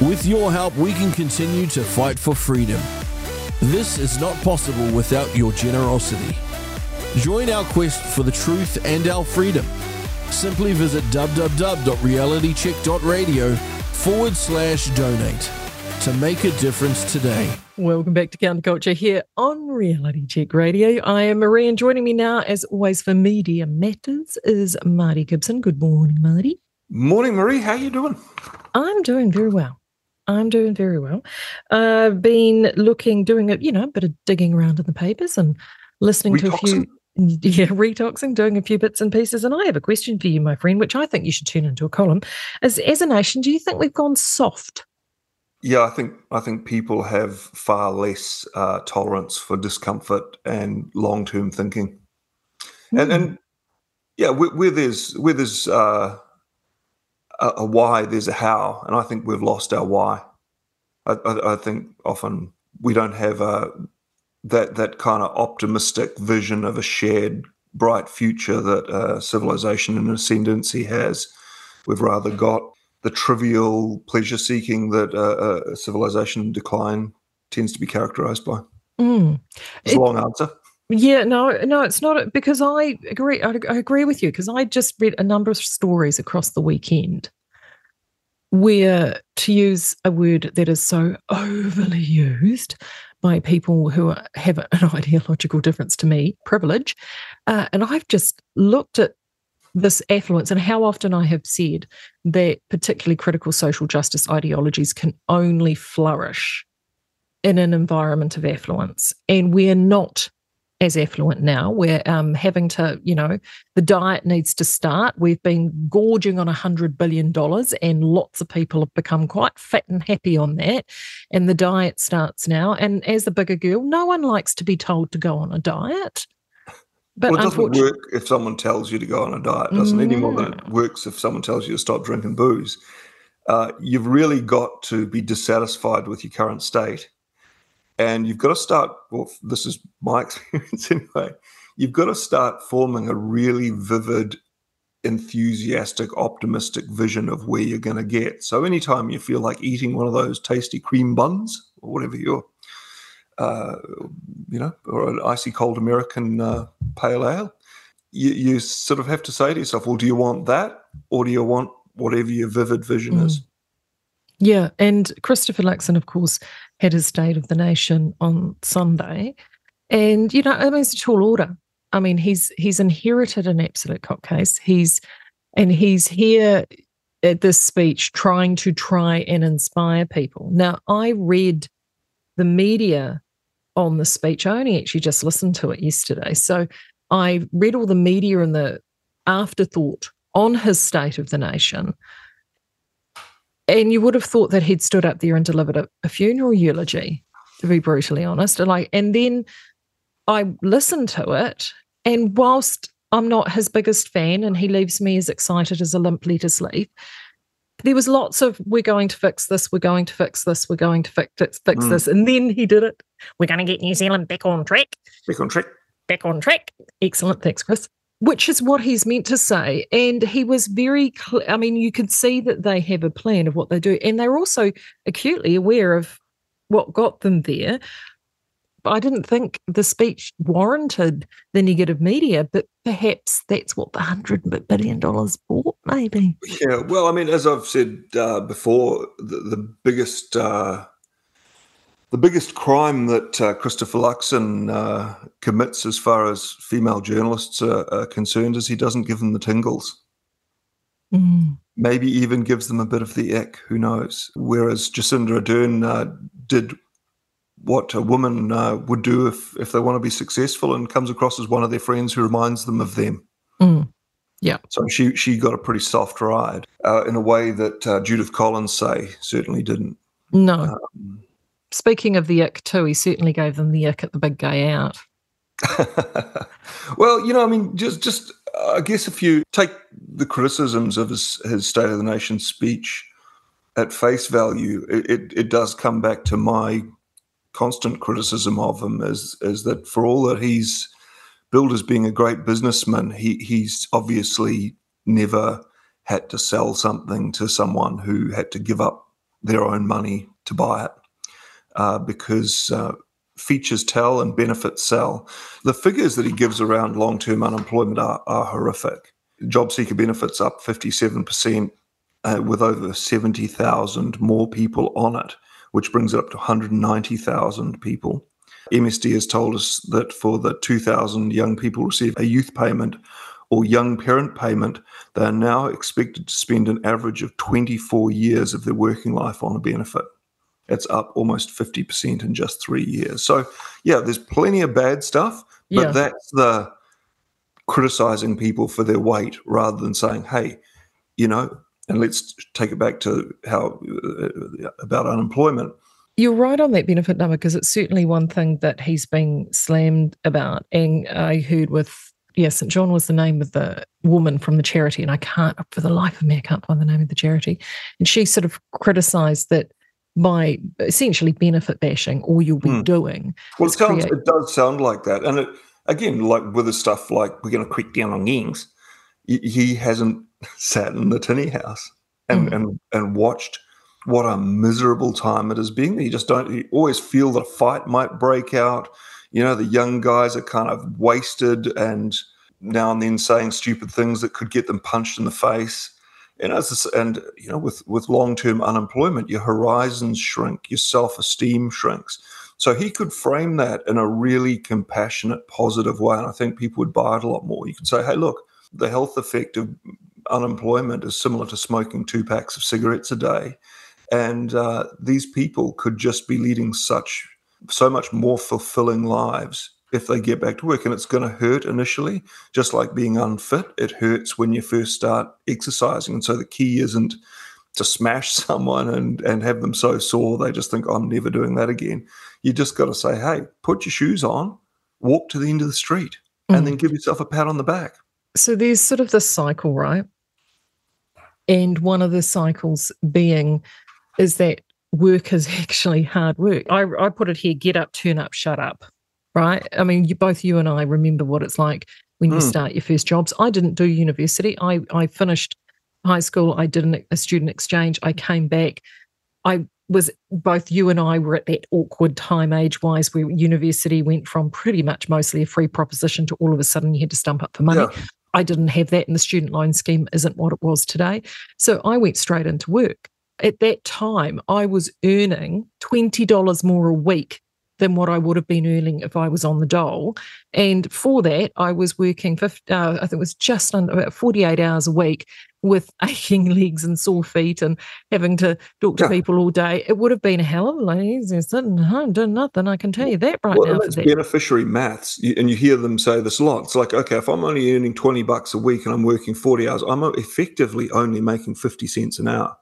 With your help, we can continue to fight for freedom. This is not possible without your generosity. Join our quest for the truth and our freedom. Simply visit www.realitycheck.radio forward slash donate to make a difference today. Welcome back to Counterculture here on Reality Check Radio. I am Maree, and joining me now, as always, for Media Matters is Marty Gibson. Good morning, Marty. Morning, Maree. How are you doing? I'm doing very well. I'm doing very well. I've been looking, doing a you know a bit of digging around in the papers and listening to a few yeah, retoxing, doing a few bits and pieces. And I have a question for you, my friend, which I think you should turn into a column. As as a nation, do you think we've gone soft? Yeah, I think I think people have far less uh, tolerance for discomfort and long term thinking, mm. and and yeah, where, where there's where there's uh, a, a, why, there's a how, and I think we've lost our why. I, I, I think often we don't have a that that kind of optimistic vision of a shared bright future that uh, civilization and ascendancy has. We've rather got the trivial pleasure seeking that uh, uh, civilization decline tends to be characterized by. Mm. It's it, a long answer. Yeah, no, no, it's not because I agree. I, agree with you because I just read a number of stories across the weekend where, to use a word that is so overly used, by people who have an ideological difference to me, privilege. Uh, and I've just looked at this affluence and how often I have said that particularly critical social justice ideologies can only flourish in an environment of affluence. And we're not as affluent now. We're um, having to, you know, the diet needs to start. We've been gorging on a $100 billion, and lots of people have become quite fat and happy on that. And the diet starts now. And as a bigger girl, no one likes to be told to go on a diet. But well, it doesn't work if someone tells you to go on a diet, doesn't mm. any more than it works if someone tells you to stop drinking booze. Uh, you've really got to be dissatisfied with your current state and you've got to start, well, this is my experience anyway, you've got to start forming a really vivid, enthusiastic, optimistic vision of where you're going to get. So anytime you feel like eating one of those tasty cream buns or whatever you're, uh, you know, or an icy cold American uh, pale ale, you, you sort of have to say to yourself, well, do you want that or do you want whatever your vivid vision mm. is? Yeah, and Christopher Luxon, of course, had his State of the Nation on Sunday, and you know, I mean, it's a tall order. I mean, he's he's inherited an absolute cop case. He's and he's here at this speech trying to try and inspire people. Now, I read the media on the speech. I only actually just listened to it yesterday, so I read all the media and the afterthought on his State of the Nation and you would have thought that he'd stood up there and delivered a, a funeral eulogy, to be brutally honest. And like, and then I listened to it, and whilst I'm not his biggest fan, and he leaves me as excited as a limp lettuce leaf. There was lots of we're going to fix this, we're going to fix this, we're going to fix fix, fix mm. this, and then he did it. We're going to get New Zealand back on track. Back on track. Back on track. Excellent, thanks, Chris which is what he's meant to say. And he was very. I mean, you could see that they have a plan of what they do. And they're also acutely aware of what got them there. I didn't think the speech warranted the negative media, but perhaps that's what the hundred billion dollars bought, maybe. Yeah, well, I mean, as I've said uh, before, the, the biggest uh, the biggest crime that uh, Christopher Luxon uh, commits, as far as female journalists are, are, concerned, is he doesn't give them the tingles. Mm. Maybe even gives them a bit of the ick. Who knows? Whereas Jacinda Ardern uh, did what a woman uh, would do if if they want to be successful, and comes across as one of their friends who reminds them of them. Mm. Yeah. So she she got a pretty soft ride uh, in a way that uh, Judith Collins, say, certainly didn't. No. Um, Speaking of the ick, too, he certainly gave them the ick at the big gay out. well, you know, I mean, just just I guess if you take the criticisms of his, his State of the Nation speech at face value, it, it, it does come back to my constant criticism of him is is that for all that he's billed as being a great businessman, he he's obviously never had to sell something to someone who had to give up their own money to buy it uh, because uh, features tell and benefits sell. The figures that he gives around long term unemployment are, are horrific. Job seeker benefits up 57%, uh, with over 70,000 more people on it, which brings it up to 190,000 people. MSD has told us that for the 2,000 young people receive a youth payment or young parent payment, they are now expected to spend an average of 24 years of their working life on a benefit. It's up almost 50% in just three years. So, yeah, there's plenty of bad stuff, but yeah. that's the criticizing people for their weight rather than saying, hey, you know, and let's take it back to how uh, about unemployment. You're right on that benefit number because it's certainly one thing that he's been slammed about. And I heard with, yeah, St. John was the name of the woman from the charity, and I can't, for the life of me, I can't find the name of the charity. And she sort of criticized that by essentially benefit bashing, all you'll be mm. doing. Well, it, sounds, create- it does sound like that. And it, again, like with the stuff like we're going to quick down on gangs, he hasn't sat in the tinny house and, mm. and, and watched what a miserable time it has been. You just don't, you always feel that a fight might break out. You know, the young guys are kind of wasted and now and then saying stupid things that could get them punched in the face and as and you know with with long term unemployment, your horizons shrink, your self esteem shrinks. So he could frame that in a really compassionate, positive way, and I think people would buy it a lot more. You could say, "Hey, look, the health effect of unemployment is similar to smoking two packs of cigarettes a day, and uh, these people could just be leading such so much more fulfilling lives if they get back to work. And it's going to hurt initially, just like being unfit. It hurts when you first start exercising. And so the key isn't to smash someone and, and have them so sore they just think, I'm never doing that again. You just got to say, hey, put your shoes on, walk to the end of the street, mm. and then give yourself a pat on the back. So there's sort of the cycle, right? And one of the cycles being is that work is actually hard work. I, I put it here get up, turn up, shut up right? I mean, you, both you and I remember what it's like when you mm. start your first jobs. I didn't do university. I, I finished high school. I did an, a student exchange. I came back. I was both you and I were at that awkward time age wise where university went from pretty much mostly a free proposition to all of a sudden you had to stump up for money. Yeah. I didn't have that, and the student loan scheme isn't what it was today. So I went straight into work. At that time, I was earning $20 more a week than what I would have been earning if I was on the dole. And for that, I was working, 50, uh, I think it was just under about 48 hours a week with aching legs and sore feet and having to talk to yeah. people all day. It would have been a hell of a lot easier sitting home doing nothing. I can tell you that right well, now. That's beneficiary maths. And you hear them say this a lot. It's like, okay, if I'm only earning 20 bucks a week and I'm working 40 hours, I'm effectively only making 50 cents an hour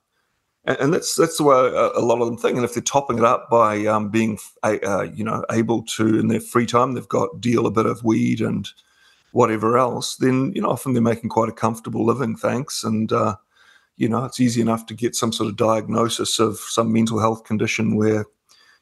and, and that's that's the way a, a, lot of them think. And if they're topping it up by um, being, uh, you know, able to in their free time, they've got deal a bit of weed and whatever else, then you know often they're making quite a comfortable living. Thanks, and uh, you know it's easy enough to get some sort of diagnosis of some mental health condition where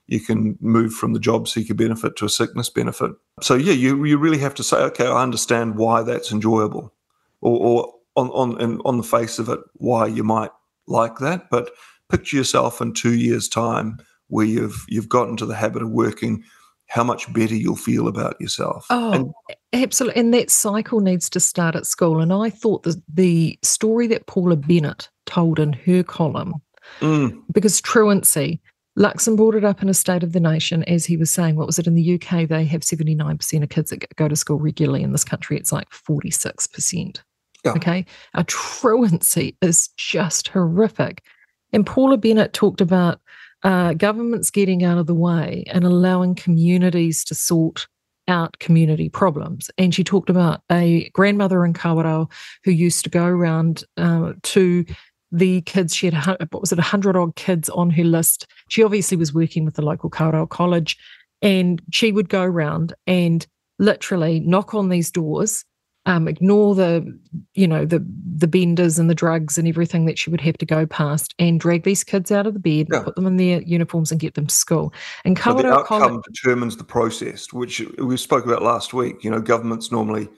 you can move from the job seeker benefit to a sickness benefit. So yeah, you you really have to say, okay, I understand why that's enjoyable, or, or on on on the face of it, why you might like that. But picture yourself in two years' time where you've you've gotten to the habit of working how much better you'll feel about yourself. Oh, and, absolutely. And that cycle needs to start at school. And I thought the, the story that Paula Bennett told in her column, mm. because truancy, Luxon brought it up in a State of the Nation, as he was saying, what was it in the UK? They have 79% of kids that go to school regularly. In this country, it's like 46%. Yeah. Okay. Our truancy is just horrific. And Paula Bennett talked about uh, governments getting out of the way and allowing communities to sort out community problems. And she talked about a grandmother in Kawerau who used to go around uh, to the kids. She had, what was it, 100 odd kids on her list. She obviously was working with the local Kawerau College. And she would go around and literally knock on these doors um, ignore the you know the the benders and the drugs and everything that she would have to go past and drag these kids out of the bed yeah. put them in their uniforms and get them to school and so the outcome College, determines the process which we spoke about last week you know governments normally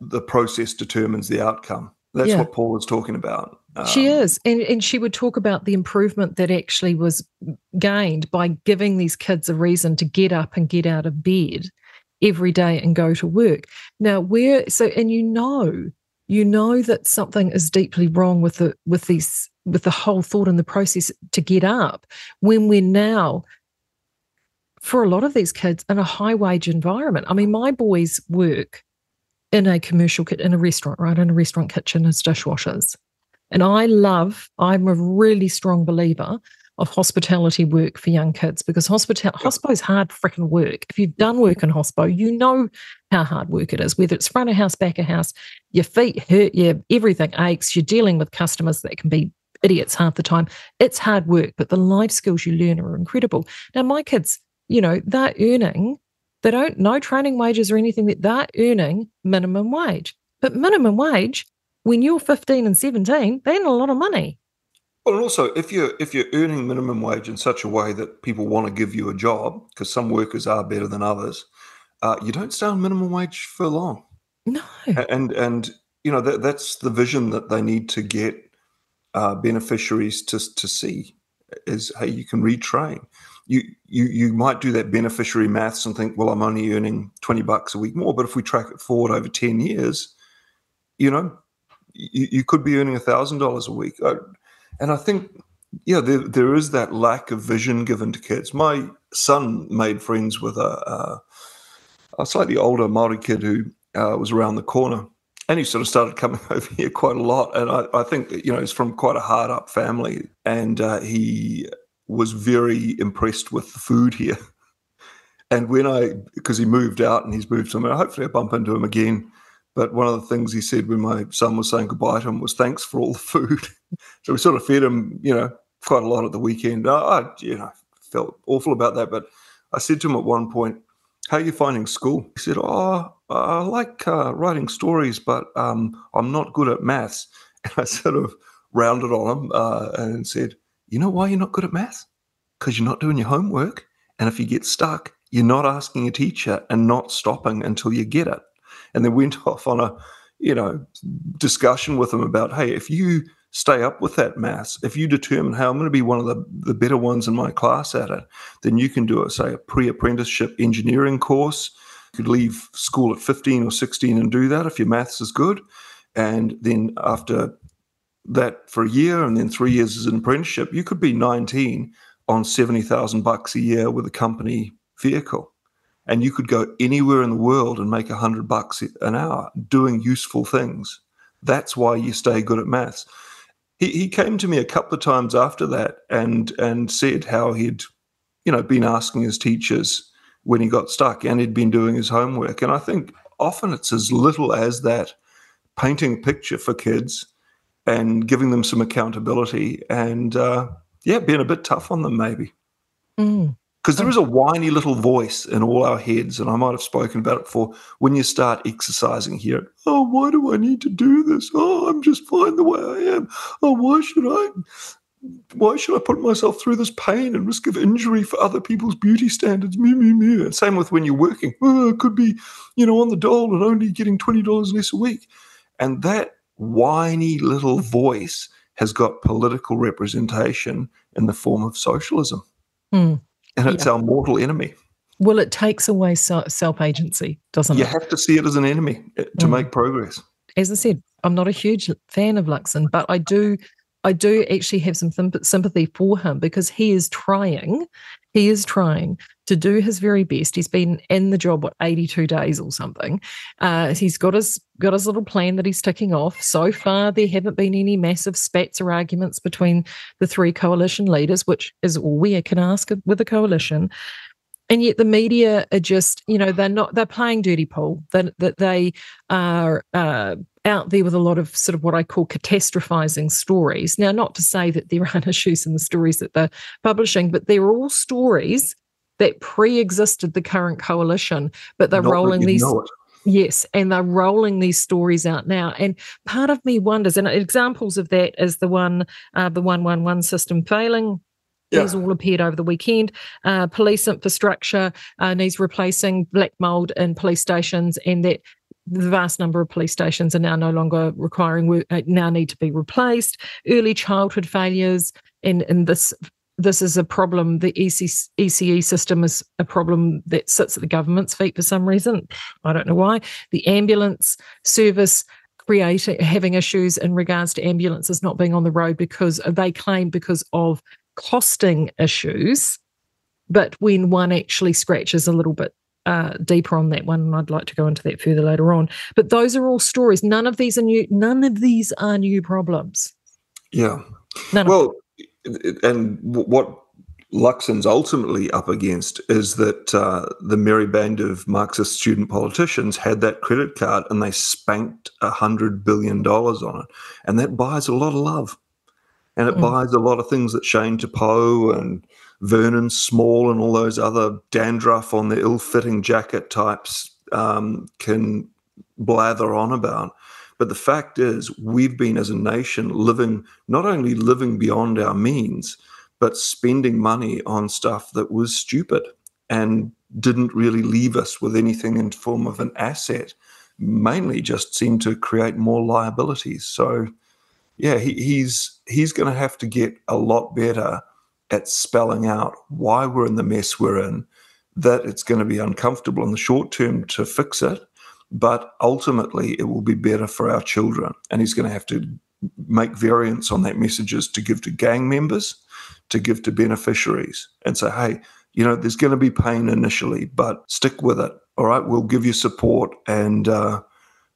the process determines the outcome That's yeah. what Paul was talking about. Um, she is. And, and she would talk about the improvement that actually was gained by giving these kids a reason to get up and get out of bed every day and go to work. Now, where, so, and you know, you know that something is deeply wrong with the, with these, with the whole thought and the process to get up when we're now for a lot of these kids in a high wage environment. I mean, my boys work in a commercial kit in a restaurant, right? In a restaurant kitchen as dishwashers. And I love, I'm a really strong believer of hospitality work for young kids because hospital hospo is hard freaking work. If you've done work in hospo, you know how hard work it is, whether it's front of house, back of house, your feet hurt you, everything aches, you're dealing with customers that can be idiots half the time. It's hard work, but the life skills you learn are incredible. Now, my kids, you know, they're earning they don't, no training wages or anything that they're earning minimum wage. But minimum wage, when you're 15 and 17, they earn a lot of money. Well, and also if you're if you're earning minimum wage in such a way that people want to give you a job, because some workers are better than others, uh, you don't stay on minimum wage for long. No. And and you know that that's the vision that they need to get uh, beneficiaries to to see is hey you can retrain you you you might do that beneficiary maths and think, well, I'm only earning 20 bucks a week more. But if we track it forward over 10 years, you know, you, you could be earning a thousand dollars a week. And I think, yeah, there, there is that lack of vision given to kids. My son made friends with a, a, a slightly older Maori kid who uh, was around the corner. And he sort of started coming over here quite a lot. And I, I think, you know, he's from quite a hard up family. And uh, he was very impressed with the food here. And when I, because he moved out and he's moved somewhere, hopefully I bump into him again. But one of the things he said when my son was saying goodbye to him was thanks for all the food. so we sort of fed him, you know, quite a lot at the weekend. I, I, you know, felt awful about that. But I said to him at one point, how are you finding school? He said, oh, I like uh, writing stories, but um, I'm not good at maths. And I sort of rounded on him uh, and said, you know why you're not good at maths? Because you're not doing your homework. And if you get stuck, you're not asking a teacher and not stopping until you get it. And then went off on a, you know, discussion with them about, hey, if you stay up with that maths, if you determine how I'm going to be one of the, the better ones in my class at it, then you can do a say a pre-apprenticeship engineering course. You could leave school at 15 or 16 and do that if your maths is good. And then after that for a year and then three years as an apprenticeship, you could be 19 on 70,000 bucks a year with a company vehicle. And you could go anywhere in the world and make a 100 bucks an hour doing useful things. That's why you stay good at maths. He, he came to me a couple of times after that and and said how he'd, you know, been asking his teachers when he got stuck and he'd been doing his homework. And I think often it's as little as that painting a picture for kids and giving them some accountability and uh, yeah, being a bit tough on them maybe. Mm. Because there is a whiny little voice in all our heads, and I might have spoken about it before. When you start exercising here, oh, why do I need to do this? Oh, I'm just fine the way I am. Oh, why should I? Why should I put myself through this pain and risk of injury for other people's beauty standards? Me, me, me. And same with when you're working. Oh, I could be, you know, on the dole and only getting twenty dollars less a week, and that whiny little voice has got political representation in the form of socialism. Mm. And it's yeah. our mortal enemy. Well, it takes away self agency, doesn't you it? You have to see it as an enemy eh, to mm. make progress. As I said, I'm not a huge fan of Luxon, but I do I do actually have some sympathy for him because he is trying, he is trying to do his very best. He's been in the job what 82 days or something. Uh, he's got his got his little plan that he's ticking off. So far, there haven't been any massive spats or arguments between the three coalition leaders, which is all we can ask with a coalition and yet the media are just you know they're not they're playing dirty pool that that they are uh, out there with a lot of sort of what I call catastrophizing stories. Now, not to say that there aren't issues in the stories that they're publishing, but they're all stories that pre-existed the current coalition, but they're not rolling these. Yes, and they're rolling these stories out now. And part of me wonders, and examples of that is the one, uh, the one one one system failing yeah. These all appeared over the weekend. Uh, police infrastructure uh, needs replacing black mold in police stations, and that the vast number of police stations are now no longer requiring work, uh, now need to be replaced. Early childhood failures, and, and this this is a problem. The EC, ECE system is a problem that sits at the government's feet for some reason. I don't know why. The ambulance service creating having issues in regards to ambulances not being on the road because they claim because of costing issues. But when one actually scratches a little bit uh, deeper on that one, and I'd like to go into that further later on. But those are all stories. None of these are new. None of these are new problems. Yeah. None well, and what Luxon's ultimately up against is that uh, the merry band of Marxist student politicians had that credit card and they spanked a hundred billion dollars on it, and that buys a lot of love, and it mm. buys a lot of things that Shane Te Pou and Vernon Small and all those other dandruff on the ill-fitting jacket types um, can blather on about. But the fact is, we've been as a nation living not only living beyond our means, but spending money on stuff that was stupid and didn't really leave us with anything in form of an asset. Mainly, just seemed to create more liabilities. So, yeah, he, he's he's going to have to get a lot better at spelling out why we're in the mess we're in, that it's going to be uncomfortable in the short term to fix it, but ultimately it will be better for our children. And he's going to have to make variants on that messages to give to gang members, to give to beneficiaries, and say, hey, you know, there's going to be pain initially, but stick with it. All right, we'll give you support and, uh,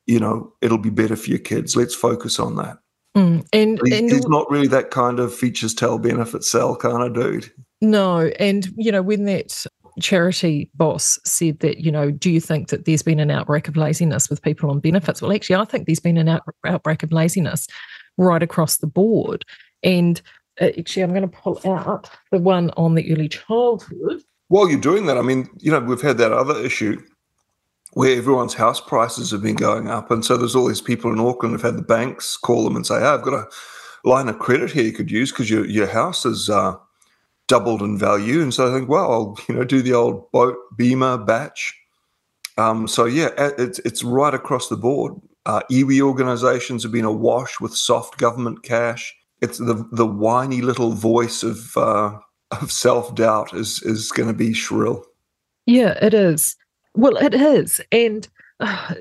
you know, it'll be better for your kids. Let's focus on that. Mm, and, he's, and he's not really that kind of features tell benefit sell kind of dude. No, and you know when that charity boss said that you know, do you think that there's been an outbreak of laziness with people on benefits? Well, actually, I think there's been an out, outbreak of laziness right across the board. And uh, actually, I'm going to pull out the one on the early childhood. While you're doing that, I mean, you know, we've had that other issue where everyone's house prices have been going up. And so there's all these people in Auckland who've had the banks call them and say, hey, I've got a line of credit here you could use because your, your house is. uh, doubled in value. And so I think, well, I'll, you know, do the old boat beamer bach. Um, so yeah, it's, it's right across the board. Uh, iwi organizations have been awash with soft government cash. It's the, the whiny little voice of, uh, of self-doubt is, is going to be shrill. Yeah, it is. Well, it is. And uh,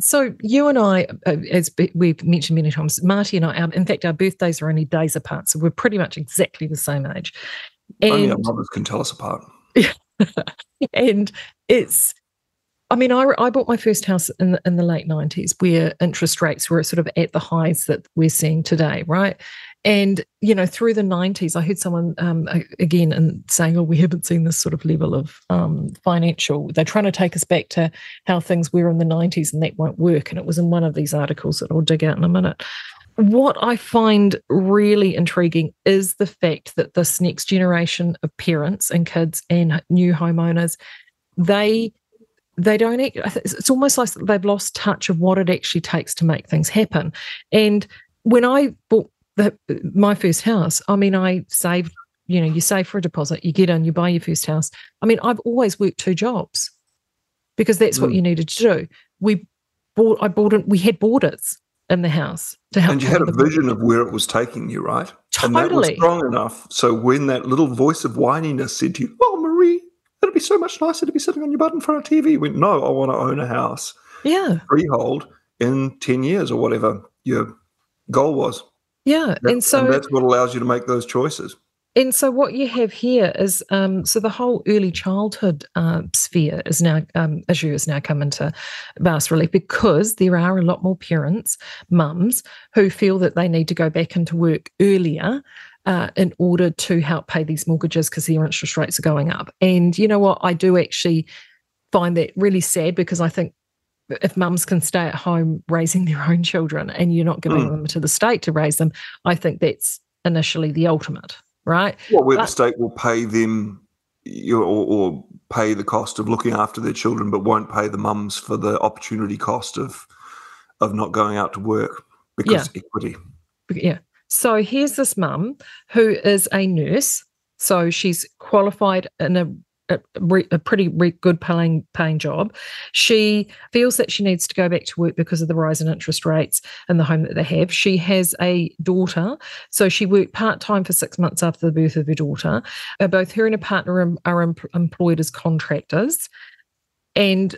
so you and I, uh, as we've mentioned many times, Marty and I, our, in fact, our birthdays are only days apart. So we're pretty much exactly the same age. And, only our mothers can tell us apart. and it's, I mean, I, I bought my first house in the, in the late 90s where interest rates were sort of at the highs that we're seeing today, right? And, you know, through the 90s, I heard someone um, again and saying, oh, we haven't seen this sort of level of um, financial. They're trying to take us back to how things were in the 90s and that won't work. And it was in one of these articles that I'll dig out in a minute. What I find really intriguing is the fact that this next generation of parents and kids and new homeowners, they they don't it's almost like they've lost touch of what it actually takes to make things happen and when i bought the, my first house, I mean, I saved, you know, you save for a deposit, you get in, you buy your first house. I mean, I've always worked two jobs because that's mm. what you needed to do. We bought, I bought it, we had borders in the house to help. And you had a vision of where it was taking you, right? Totally. And that was strong enough. So when that little voice of whininess said to you, Oh, Maree, it'd be so much nicer to be sitting on your butt in front of TV. You went, No, I want to own a house. Yeah. Freehold in 10 years or whatever your goal was. Yeah. and so and that's what allows you to make those choices. And so what you have here is um, so the whole early childhood uh, sphere is now um, issue has now come into vast relief because there are a lot more parents, mums, who feel that they need to go back into work earlier uh, in order to help pay these mortgages because their interest rates are going up. And you know what? I do actually find that really sad because I think if mums can stay at home raising their own children and you're not giving mm. them to the state to raise them, I think that's initially the ultimate, right? Well, where but, the state will pay them or, or, pay the cost of looking after their children, but won't pay the mums for the opportunity cost of of not going out to work because yeah. equity. Yeah. So here's this mum who is a nurse. So she's qualified in a a, a pretty good paying paying job. She feels that she needs to go back to work because of the rise in interest rates in the home that they have. She has a daughter, so she worked part time for six months after the birth of her daughter. Uh, both her and her partner are employed as contractors, and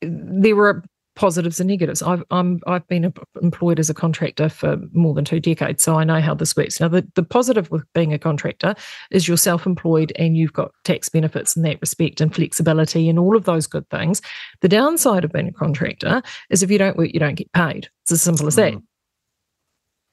there were positives and negatives. I've I'm I've been employed as a contractor for more than two decades, so I know how this works. Now, the, the positive with being a contractor is you're self-employed and you've got tax benefits in that respect and flexibility and all of those good things. The downside of being a contractor is if you don't work, you don't get paid. It's as simple as that. Mm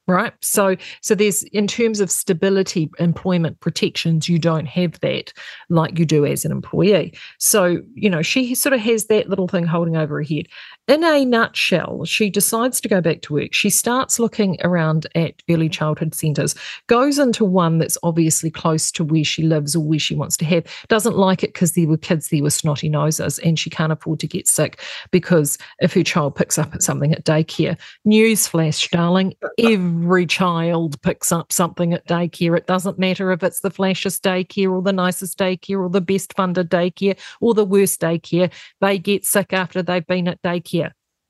right so so there's in terms of stability employment protections you don't have that like you do as an employee so you know she sort of has that little thing holding over her head in a nutshell she decides to go back to work she starts looking around at early childhood centres goes into one that's obviously close to where she lives or where she wants to have doesn't like it because there were kids there with snotty noses and she can't afford to get sick because if her child picks up something at daycare newsflash darling every child picks up something at daycare. It doesn't matter if it's the flashiest daycare or the nicest daycare or the best funded daycare or the worst daycare. They get sick after they've been at daycare.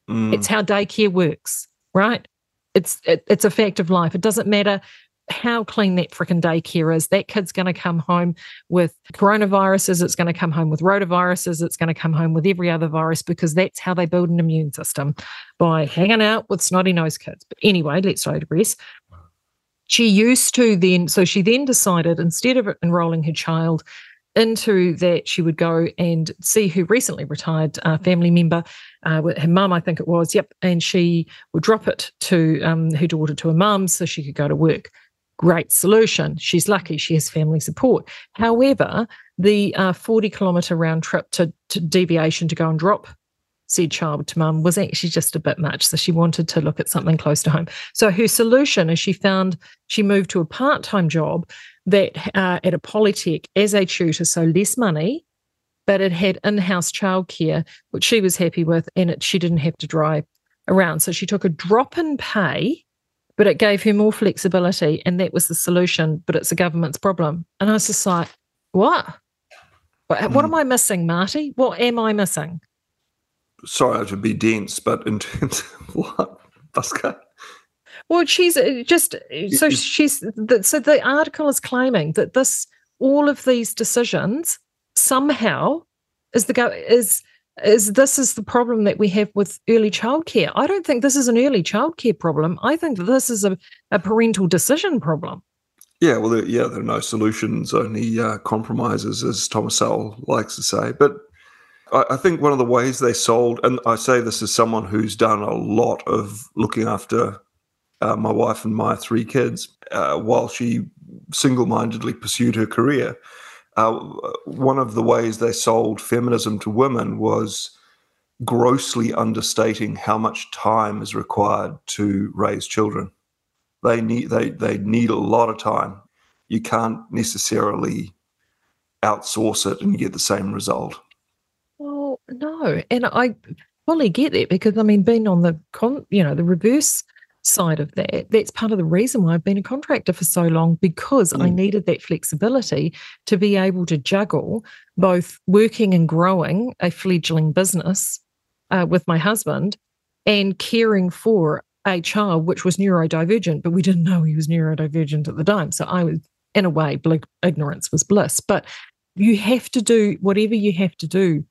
Mm. It's how daycare works, right? It's it, it's a fact of life. It doesn't matter how clean that freaking daycare is. That kid's going to come home with coronaviruses. It's going to come home with rotaviruses. It's going to come home with every other virus because that's how they build an immune system by hanging out with snotty nosed kids. But anyway, let's digress. She used to then, so she then decided instead of enrolling her child into that, she would go and see her recently retired uh, family member, uh, her mum, I think it was, yep, and she would drop it to um, her daughter to her mum so she could go to work great solution. She's lucky she has family support. However, the uh, 40 kilometre round trip to, to, deviation to go and drop said child to mum was actually just a bit much. So she wanted to look at something close to home. So her solution is she found she moved to a part time job that uh, at a polytech as a tutor, so less money. But it had in house childcare, which she was happy with, and it, she didn't have to drive around. So she took a drop in pay but it gave her more flexibility and that was the solution but it's the government's problem and i was just like what what, what am i missing marty what am i missing sorry to be dense but in terms of what Pascal? Well she's uh, just so she's so the article is claiming that this all of these decisions somehow is the go is is this is the problem that we have with early childcare. I don't think this is an early childcare problem. I think that this is a, a parental decision problem. Yeah, well, there, yeah, there are no solutions, only uh, compromises, as Thomas Sowell likes to say. But I, I, think one of the ways they sold, and I say this as someone who's done a lot of looking after uh, my wife and my three kids uh, while she single mindedly pursued her career uh, one of the ways they sold feminism to women was grossly understating how much time is required to raise children. They need they they need a lot of time. You can't necessarily outsource it and get the same result. Well, no, and I fully get it because I mean, being on the con, you know, the reverse side of that, that's part of the reason why I've been a contractor for so long because mm. I needed that flexibility to be able to juggle both working and growing a fledgling business uh, with my husband and caring for a child which was neurodivergent, but we didn't know he was neurodivergent at the time. So I was, in a way, ignorance was bliss. But you have to do whatever you have to do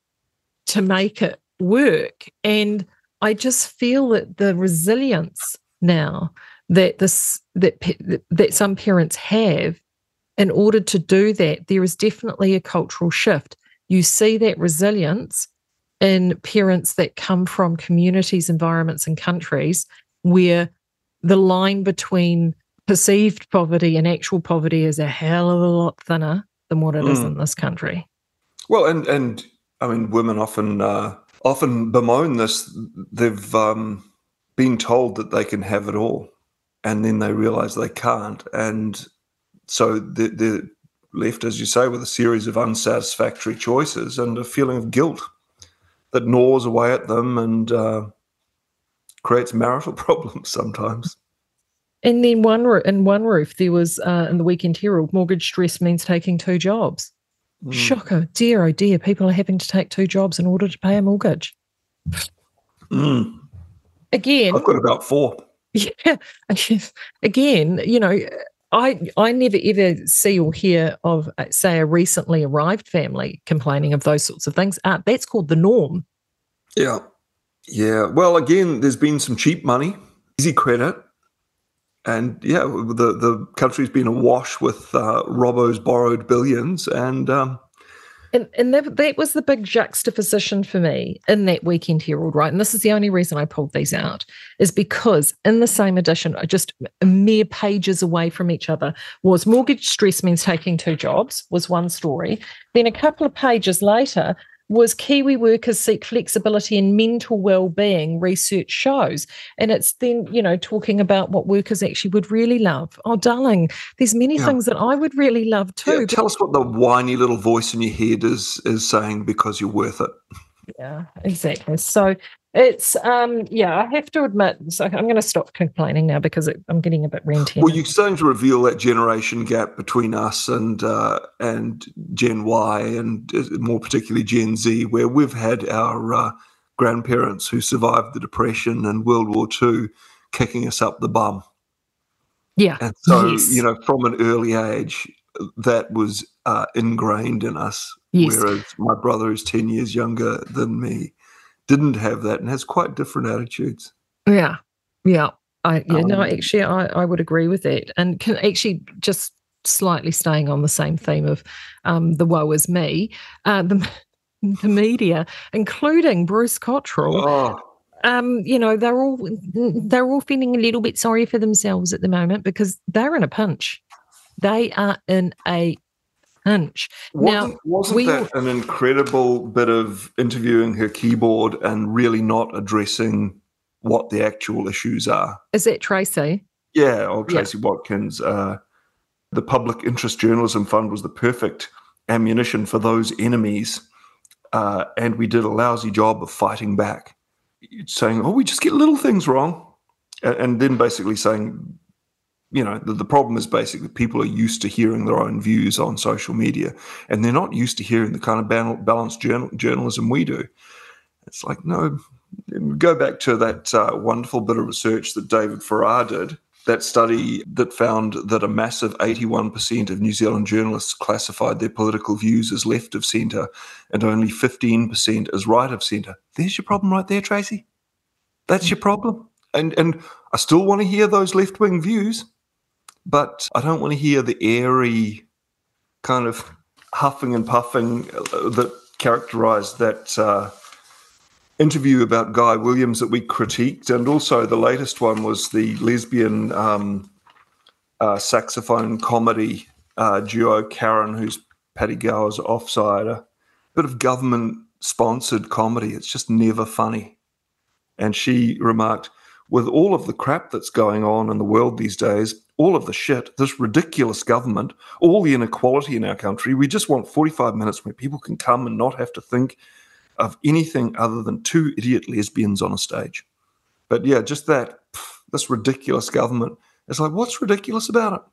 to make it work. And I just feel that the resilience now that this that that some parents have in order to do that there is definitely a cultural shift. You see that resilience in parents that come from communities environments and countries where the line between perceived poverty and actual poverty is a hell of a lot thinner than what it mm. is in this country. Well and and i mean women often uh, often bemoan this. They've um being told that they can have it all, and then they realize they can't, and so they're, they're left, as you say, with a series of unsatisfactory choices and a feeling of guilt that gnaws away at them and uh, creates marital problems sometimes. And then one in one roof, there was uh, in the Weekend Herald, mortgage stress means taking two jobs. Mm. Shocker. Dear, oh dear. People are having to take two jobs in order to pay a mortgage. Mm. Again, I've got about four. Yeah. Again, you know, I I never ever see or hear of, uh, say, a recently arrived family complaining of those sorts of things. Uh, that's called the norm. Yeah. Yeah. Well, again, there's been some cheap money, easy credit. And yeah, the, the country's been awash with uh, Robbo's borrowed billions. And um, and and that, that was the big juxtaposition for me in that Weekend Herald, right? And this is the only reason I pulled these out, is because in the same edition, uh, just mere pages away from each other, was mortgage stress means taking two jobs, was one story. Then a couple of pages later, was Kiwi workers seek flexibility and mental well-being, research shows. And it's then, you know, talking about what workers actually would really love. Oh, darling, there's many yeah. things that I would really love too. Yeah, tell us what the whiny little voice in your head is is saying because you're worth it. Yeah, exactly. So it's um yeah, I have to admit. So I'm going to stop complaining now because it, I'm getting a bit ranty. Well, you're starting to reveal that generation gap between us and uh, and Gen Y and uh, more particularly Gen Z, where we've had our uh, grandparents who survived the Depression and World War II kicking us up the bum. Yeah, and so yes. you know, from an early age, that was uh, ingrained in us. Yes. Whereas my brother is ten years younger than me didn't have that and has quite different attitudes. Yeah. Yeah. I yeah, um, no, actually I, I would agree with that. And can actually just slightly staying on the same theme of um, the woe is me, uh, the the media, including Bruce Cotterill. Oh. Um, you know, they're all they're all feeling a little bit sorry for themselves at the moment because they're in a pinch. They are in a pinch. Wasn't, now, wasn't we, that an incredible bit of interviewing her keyboard and really not addressing what the actual issues are? Is that Tracy? Yeah, or Tracy yeah. Watkins. Uh, the Public Interest Journalism Fund was the perfect ammunition for those enemies. Uh, and we did a lousy job of fighting back, saying, oh, we just get little things wrong. And then basically saying, you know the, the problem is basically people are used to hearing their own views on social media and they're not used to hearing the kind of balanced journal, journalism we do it's like no go back to that uh, wonderful bit of research that david farrar did that study that found that a massive 81% of New Zealand journalists classified their political views as left of centre and only 15% as right of centre. There's your problem right there, Tracy. That's your problem. And and I still want to hear those left wing views but I don't want to hear the airy kind of huffing and puffing uh, that characterized that uh, interview about Guy Williams that we critiqued. And also, the latest one was the lesbian um, uh, saxophone comedy uh, duo Karen, who's Paddy Gower's offside. A bit of government sponsored comedy. It's just never funny. And she remarked, with all of the crap that's going on in the world these days, all of the shit, this ridiculous government, all the inequality in our country, we just want 45 minutes where people can come and not have to think of anything other than two idiot lesbians on a stage. But yeah, just that, this ridiculous government. It's like, what's ridiculous about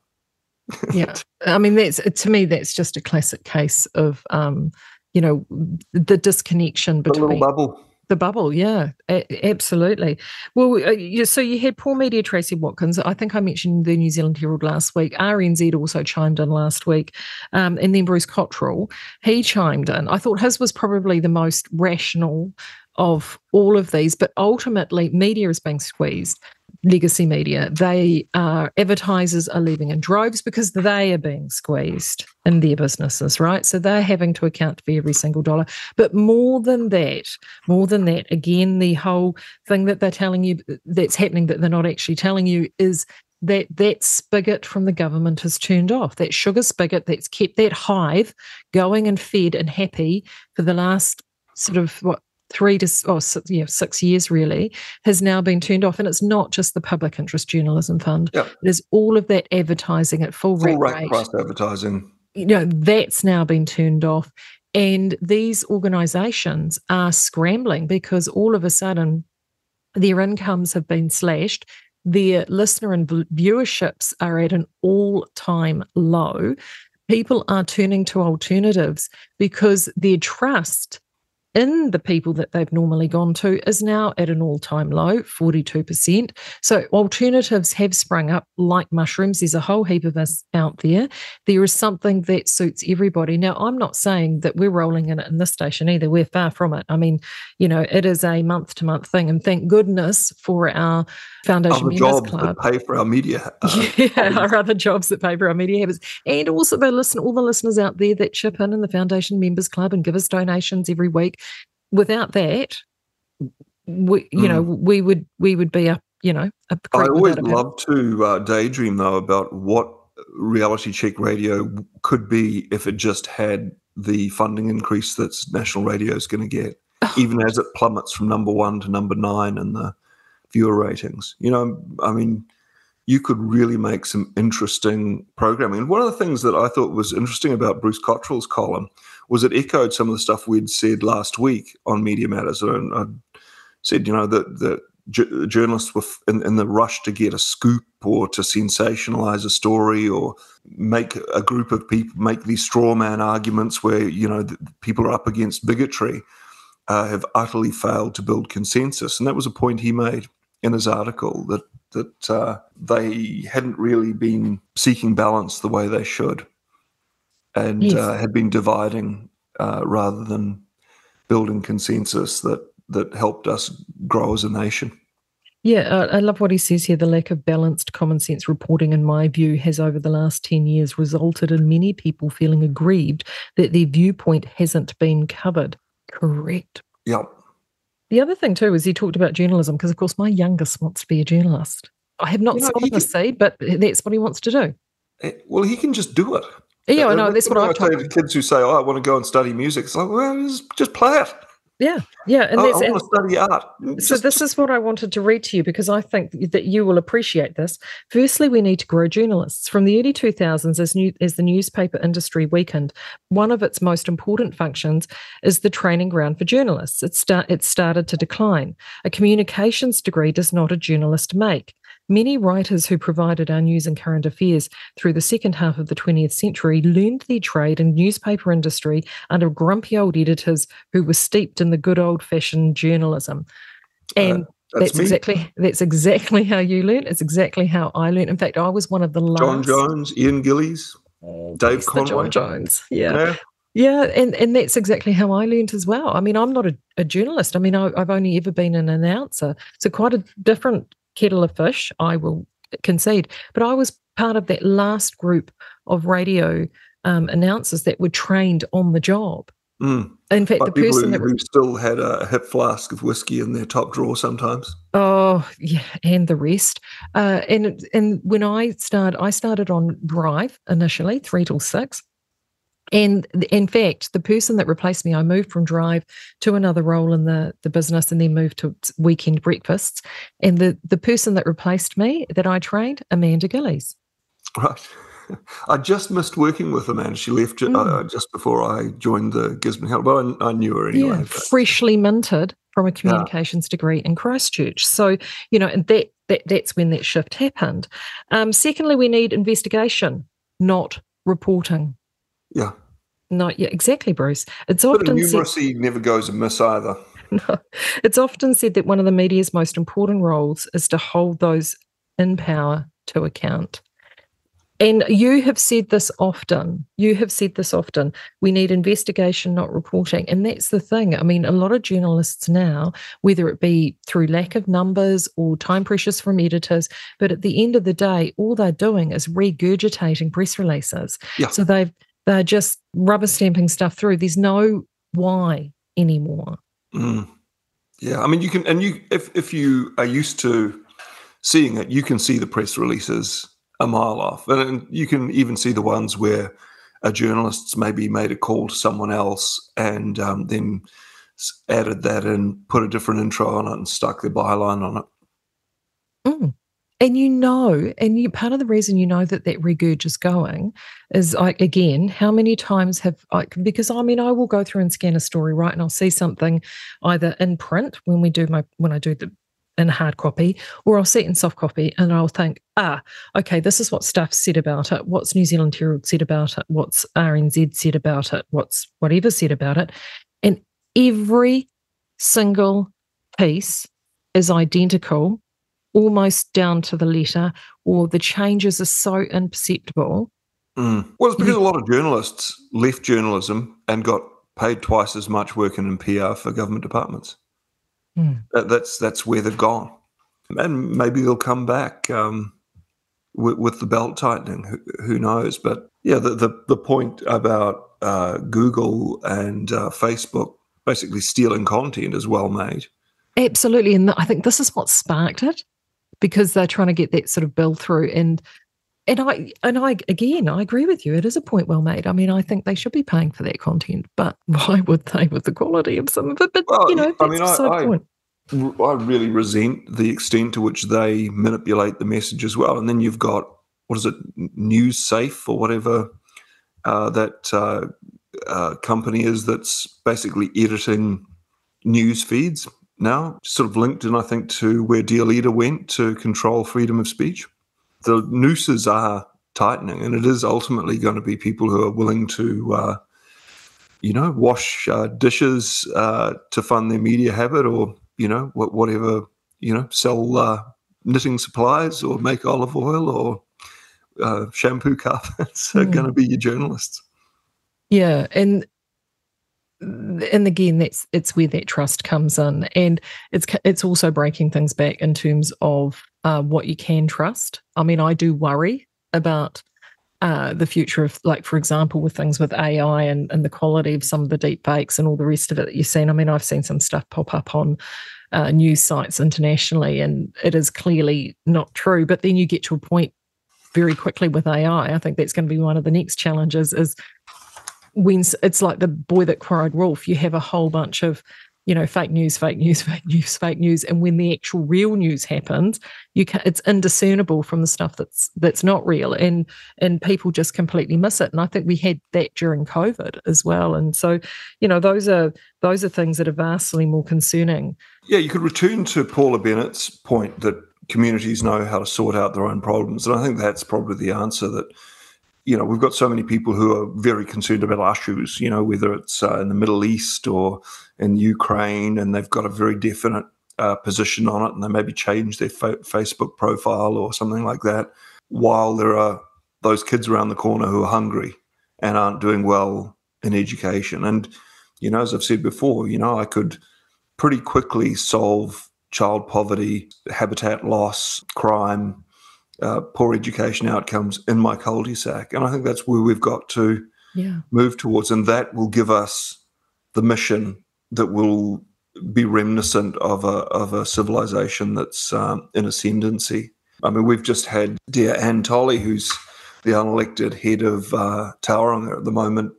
it? yeah. I mean, that's to me, that's just a classic case of, um, you know, the disconnection between. The little bubble the bubble, yeah, a- absolutely. Well, uh, so you had poor media Tracy Watkins. I think I mentioned the New Zealand Herald last week. RNZ also chimed in last week, um, and then Bruce Cotterill he chimed in. I thought his was probably the most rational of all of these, but ultimately, media is being squeezed legacy media. They are advertisers are leaving in droves because they are being squeezed in their businesses, right? So they're having to account for every single dollar. But more than that, more than that, again, the whole thing that they're telling you that's happening that they're not actually telling you is that that spigot from the government has turned off. That sugar spigot that's kept that hive going and fed and happy for the last sort of what three to oh, six, yeah, six years really has now been turned off. And it's not just the Public Interest Journalism Fund. It is all of that advertising at full, full rate, rate price advertising. You know, that's now been turned off. And these organizations are scrambling because all of a sudden their incomes have been slashed. Their listener and viewerships are at an all time low people are turning to alternatives because their trust in the people that they've normally gone to is now at an all time low, 42%. So alternatives have sprung up like mushrooms. There's a whole heap of us out there. There is something that suits everybody. Now, I'm not saying that we're rolling in it in this station either. We're far from it. I mean, you know, it is a month to month thing. And thank goodness for our Foundation other Members jobs Club. That pay for our media. Uh, yeah, our other jobs that pay for our media habits. And also the listen, all the listeners out there that chip in in the Foundation Members Club and give us donations every week without that, we, you mm. know, we would we would be up, you know, up I always love to uh, daydream though about what reality check radio could be if it just had the funding increase that national radio is going to get, oh. even as it plummets from number one to number nine in the viewer ratings. You know, I mean, you could really make some interesting programming. And one of the things that I thought was interesting about Bruce Cotterill's column was it echoed some of the stuff we'd said last week on Media Matters. And I said, you know, that the journalists were in, in, the rush to get a scoop or to sensationalize a story or make a group of people make these straw man arguments where you know people are up against bigotry uh, have utterly failed to build consensus and that was a point he made in his article that that uh, they hadn't really been seeking balance the way they should and yes. uh, had been dividing uh, rather than building consensus that that helped us grow as a nation. Yeah, I love what he says here. The lack of balanced common sense reporting, in my view, has over the last 10 years resulted in many people feeling aggrieved that their viewpoint hasn't been covered. Correct. Yep. The other thing, too, is he talked about journalism because, of course, my youngest wants to be a journalist. I have not you know, sown the seed, but that's what he wants to do. Eh, well, he can just do it. Yeah, I know. That's what I say to kids who say, "Oh, I want to go and study music." It's like, well, just play it. Yeah, yeah, and I, I want to study art. So this is what I wanted to read to you because I think that you will appreciate this. Firstly, we need to grow journalists. From the early 2000s, as, new, as the newspaper industry weakened, one of its most important functions is the training ground for journalists. It, start, it started to decline. A communications degree does not a journalist make. Many writers who provided our news and current affairs through the second half of the 20th century learned their trade in newspaper industry under grumpy old editors who were steeped in the good old fashioned journalism. Uh, and uh, that's, that's exactly that's exactly how you learned. It's exactly how I learned. In fact, I was one of the last. John Jones, Ian Gillies, oh, Dave Conway. John Jones, yeah. yeah. Yeah, and, and that's exactly how I learned as well. I mean, I'm not a, a journalist. I mean, I, have only ever been an announcer. So quite a different kettle of fish, I will concede. But I was part of that last group of radio um, announcers that were trained on the job. Mm. In fact, like the person who, that still had a hip flask of whiskey in their top drawer sometimes. Oh yeah, and the rest. Uh, and and when I started, I started on Drive initially, three till six, and in fact, the person that replaced me, I moved from Drive to another role in the, the business and then moved to weekend breakfasts. And the, the person that replaced me that I trained, Amanda Gillies. Right. I just missed working with Amanda. She left uh, mm. uh, just before I joined the Gisborne Herald, but I, I, knew her anyway. Yeah, freshly minted from a communications yeah. degree in Christchurch. So, you know, and that, that that's when that shift happened. Um, secondly, we need investigation, not reporting. Yeah. No, yeah, exactly, Bruce. It's but often numeracy said, never goes amiss either. No, it's often said that one of the media's most important roles is to hold those in power to account. And you have said this often. You have said this often. We need investigation, not reporting. And that's the thing. I mean, a lot of journalists now, whether it be through lack of numbers or time pressures from editors, but at the end of the day, all they're doing is regurgitating press releases. Yeah. So they've they're just rubber stamping stuff through. There's no why anymore. Mm. Yeah, I mean, you can, and you, if if you are used to seeing it, you can see the press releases a mile off, and, and you can even see the ones where a journalist's maybe made a call to someone else and um, then added that and put a different intro on it, and stuck their byline on it. Mm and you know, and you part of the reason you know that that regurg is going is like again, how many times have I because I mean I will go through and scan a story right, and I'll see something either in print when we do my when I do the in hard copy, or I'll see it in soft copy and I'll think, ah, okay, this is what stuff said about it. What's New Zealand Herald said about it? What's RNZ said about it? What's whatever said about it? And every single piece is identical, almost down to the letter, or the changes are so imperceptible. Mm. Well, it's because a lot of journalists left journalism and got paid twice as much working in PR for government departments. Mm. That, that's that's where they've gone, and maybe they'll come back um, with, with, the belt tightening. Who, who, knows? But yeah, the the, the point about uh, Google and uh, Facebook basically stealing content is well made. Absolutely, and I think this is what sparked it because they're trying to get that sort of bill through and and I and I again I agree with you. It is a point well made. I mean, I think they should be paying for that content, but why would they with the quality of some of it? But well, you know, I mean, I, I, I, really resent the extent to which they manipulate the message as well. And then you've got what is it, News Safe or whatever uh, that uh, uh, company is that's basically editing news feeds now, sort of linked in, I think, to where Dear Leader went to control freedom of speech the nooses are tightening, and it is ultimately going to be people who are willing to, uh, you know, wash uh, dishes uh, to fund their media habit, or you know, whatever, you know, sell uh, knitting supplies, or make olive oil, or uh, shampoo carpets mm. are going to be your journalists. Yeah, and and again that's it's where that trust comes in. And it's it's also breaking things back in terms of uh, what you can trust. I mean i do worry about uh, the future of like for example with things with ai and, and the quality of some of the deep fakes and all the rest of it that you've seen. I mean i've seen some stuff pop up on uh, news sites internationally and it is clearly not true. But then you get to a point very quickly with ai i. Think that's going to be one of the next challenges is when it's like the boy that cried wolf, you have a whole bunch of, you know, fake news, fake news, fake news, fake news, and when the actual real news happens, you can it's indiscernible from the stuff that's that's not real, and and people just completely miss it. And I think we had that during COVID as well. And so, you know, those are those are things that are vastly more concerning. Yeah, you could return to Paula Bennett's point that communities know how to sort out their own problems, and I think that's probably the answer that you know, we've got so many people who are very concerned about issues, you know, whether it's uh, in the Middle East or in Ukraine, and they've got a very definite uh, position on it, and they maybe change their fa- Facebook profile or something like that. While there are those kids around the corner who are hungry and aren't doing well in education. And, you know, as I've said before, you know, I could pretty quickly solve child poverty, habitat loss, crime, uh, poor education outcomes in my cul-de-sac. And I think that's where we've got to yeah. move towards. And that will give us the mission that will be reminiscent of a, of a civilization that's um, in ascendancy. I mean, we've just had dear Anne Tolley, who's the unelected head of uh, Tauranga at the moment,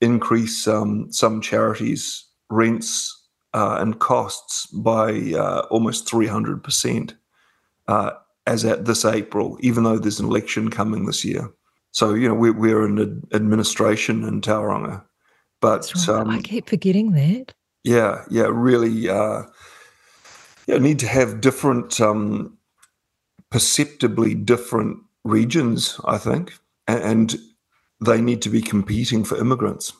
increase um, some charities' rents uh, and costs by uh, almost 300%. As at this April, even though there's an election coming this year. So, you know, we're, we're in administration in Tauranga. But right. um, I keep forgetting that. Yeah, yeah, really uh, yeah, need to have different, um, perceptibly different regions, I think. And they need to be competing for immigrants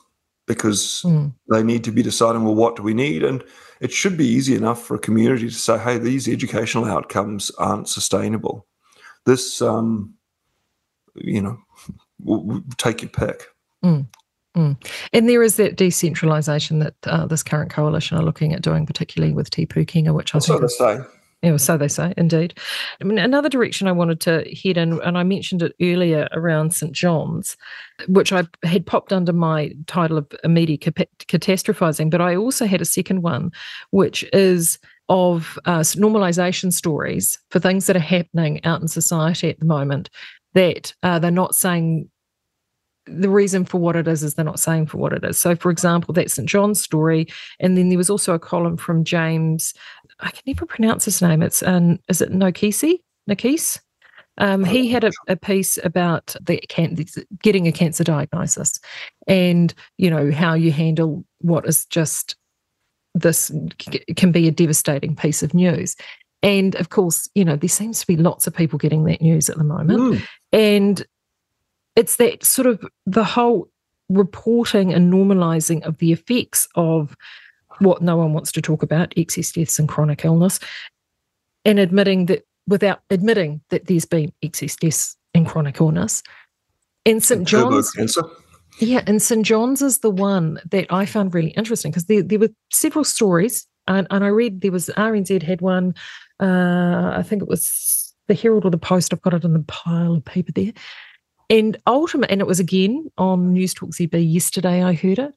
because mm. they need to be deciding, well, what do we need? And it should be easy enough for a community to say, hey, these educational outcomes aren't sustainable. This, um, you know, we'll, we'll take your pick. Mm. Mm. And there is that decentralisation that uh, this current coalition are looking at doing, particularly with Te Pūkenga, which I That's think. Say. Yeah, so they say, indeed. I mean, another direction I wanted to head in, and I mentioned it earlier around St John's, which I had popped under my title of immediate catastrophizing, but I also had a second one, which is of uh, normalization stories for things that are happening out in society at the moment that uh, they're not saying the reason for what it is is they're not saying for what it is. So, for example, that St. John's story, and then there was also a column from James. I can never pronounce his name. It's um, is it Nokisi? Nakis? Um, he had a, a, piece about the can- getting a cancer diagnosis, and you know how you handle what is just this can be a devastating piece of news. And of course, you know, there seems to be lots of people getting that news at the moment. Mm. And it's that sort of the whole reporting and normalizing of the effects of what no one wants to talk about excess deaths and chronic illness and admitting that without admitting that there's been excess deaths and chronic illness. And st john's yeah and st john's is the one that i found really interesting because there, there were several stories and, and i read there was rnz had one uh, i think it was the herald or the post i've got it in the pile of paper there and ultimately, and it was again on News Talk ZB yesterday, I heard it.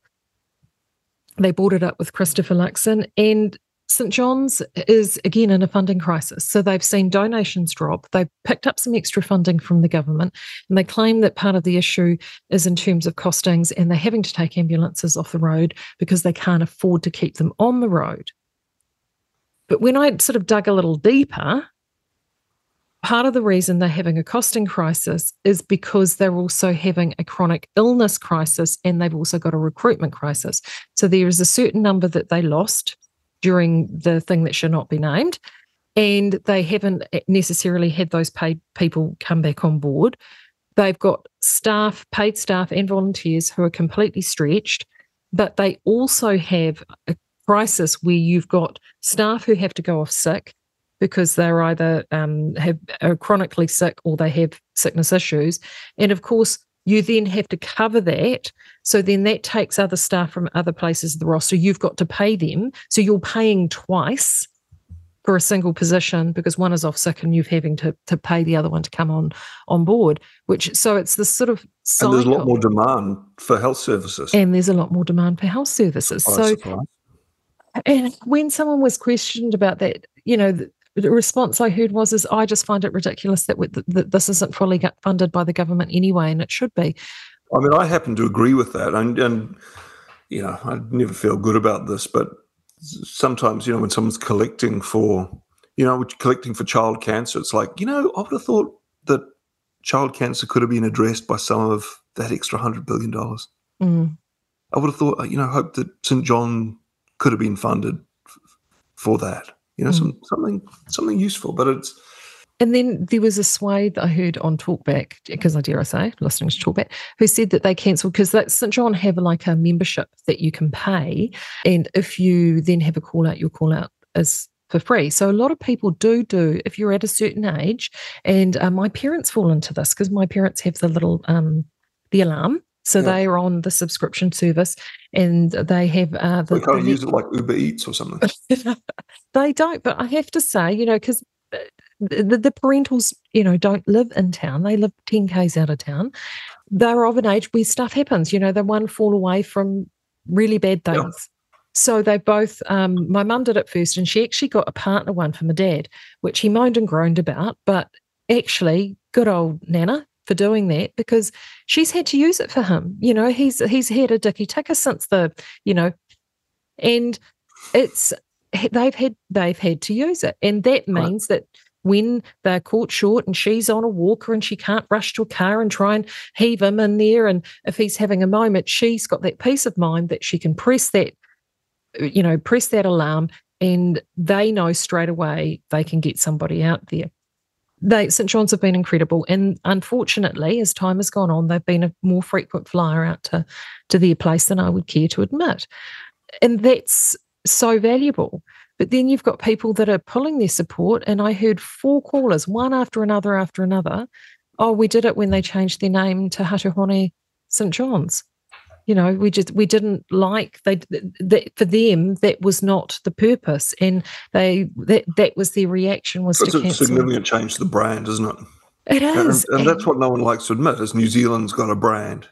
They brought it up with Christopher Luxon, and St. John's is again in a funding crisis. So they've seen donations drop. They've picked up some extra funding from the government, and they claim that part of the issue is in terms of costings, and they're having to take ambulances off the road because they can't afford to keep them on the road. But when I sort of dug a little deeper, part of the reason they're having a costing crisis is because they're also having a chronic illness crisis and they've also got a recruitment crisis. So there is a certain number that they lost during the thing that should not be named. And they haven't necessarily had those paid people come back on board. They've got staff, paid staff, and volunteers who are completely stretched, but they also have a crisis where you've got staff who have to go off sick because they're either um, have are chronically sick or they have sickness issues, and of course you then have to cover that. So then that takes other staff from other places of the roster. You've got to pay them, so you're paying twice for a single position because one is off sick and you're having to to pay the other one to come on on board. Which so it's this sort of cycle. and there's a lot more demand for health services, and there's a lot more demand for health services. so. And when someone was questioned about that, you know, the response I heard was, "Is I just find it ridiculous that, that this isn't fully funded by the government anyway, and it should be." I mean, I happen to agree with that, and and you know, I never feel good about this, but sometimes you know when someone's collecting for, you know, collecting for child cancer, it's like you know, I would have thought that child cancer could have been addressed by some of that extra hundred billion dollars. Mm. I would have thought, you know, hope that St John could have been funded f- for that you know, mm. some, something something useful. But it's and then there was a swathe I heard on Talkback, because I dare I say, listening to Talkback, who said that they cancelled because that St John have like a membership that you can pay, and if you then have a call out, your call out is for free. So a lot of people do do if you're at a certain age, and uh, my parents fall into this because my parents have the little um the alarm so yeah. they are on the subscription service and they have. Uh, the, they can't use it like Uber Eats or something. they don't, but I have to say, you know, because uh, the, the parentals, you know, don't live in town. They live 10 Ks out of town. They're of an age where stuff happens. You know, they one fall away from really bad things. Yeah. So they both, um, my mum did it first, and she actually got a partner one for my dad, which he moaned and groaned about. But actually, good old Nana for doing that because she's had to use it for him. You know, he's he's had a dicky ticker since the, you know, and it's they've had they've had to use it. And that means right. that when they're caught short and she's on a walker and she can't rush to a car and try and heave him in there. And if he's having a moment, she's got that peace of mind that she can press that, you know, press that alarm and they know straight away they can get somebody out there they St John's have been incredible, and unfortunately, as time has gone on, they've been a more frequent flyer out to to their place than I would care to admit, and that's so valuable. But then you've got people that are pulling their support, and I heard four callers, one after another after another. Oh, we did it when they changed their name to Hato Hone St John's you know we just we didn't like they that for them that was not the purpose. And they that that was their reaction was it's to a cancel. significant change to the brand isn't it? It is and, and, that's what no one likes to admit is new zealand's got a brand.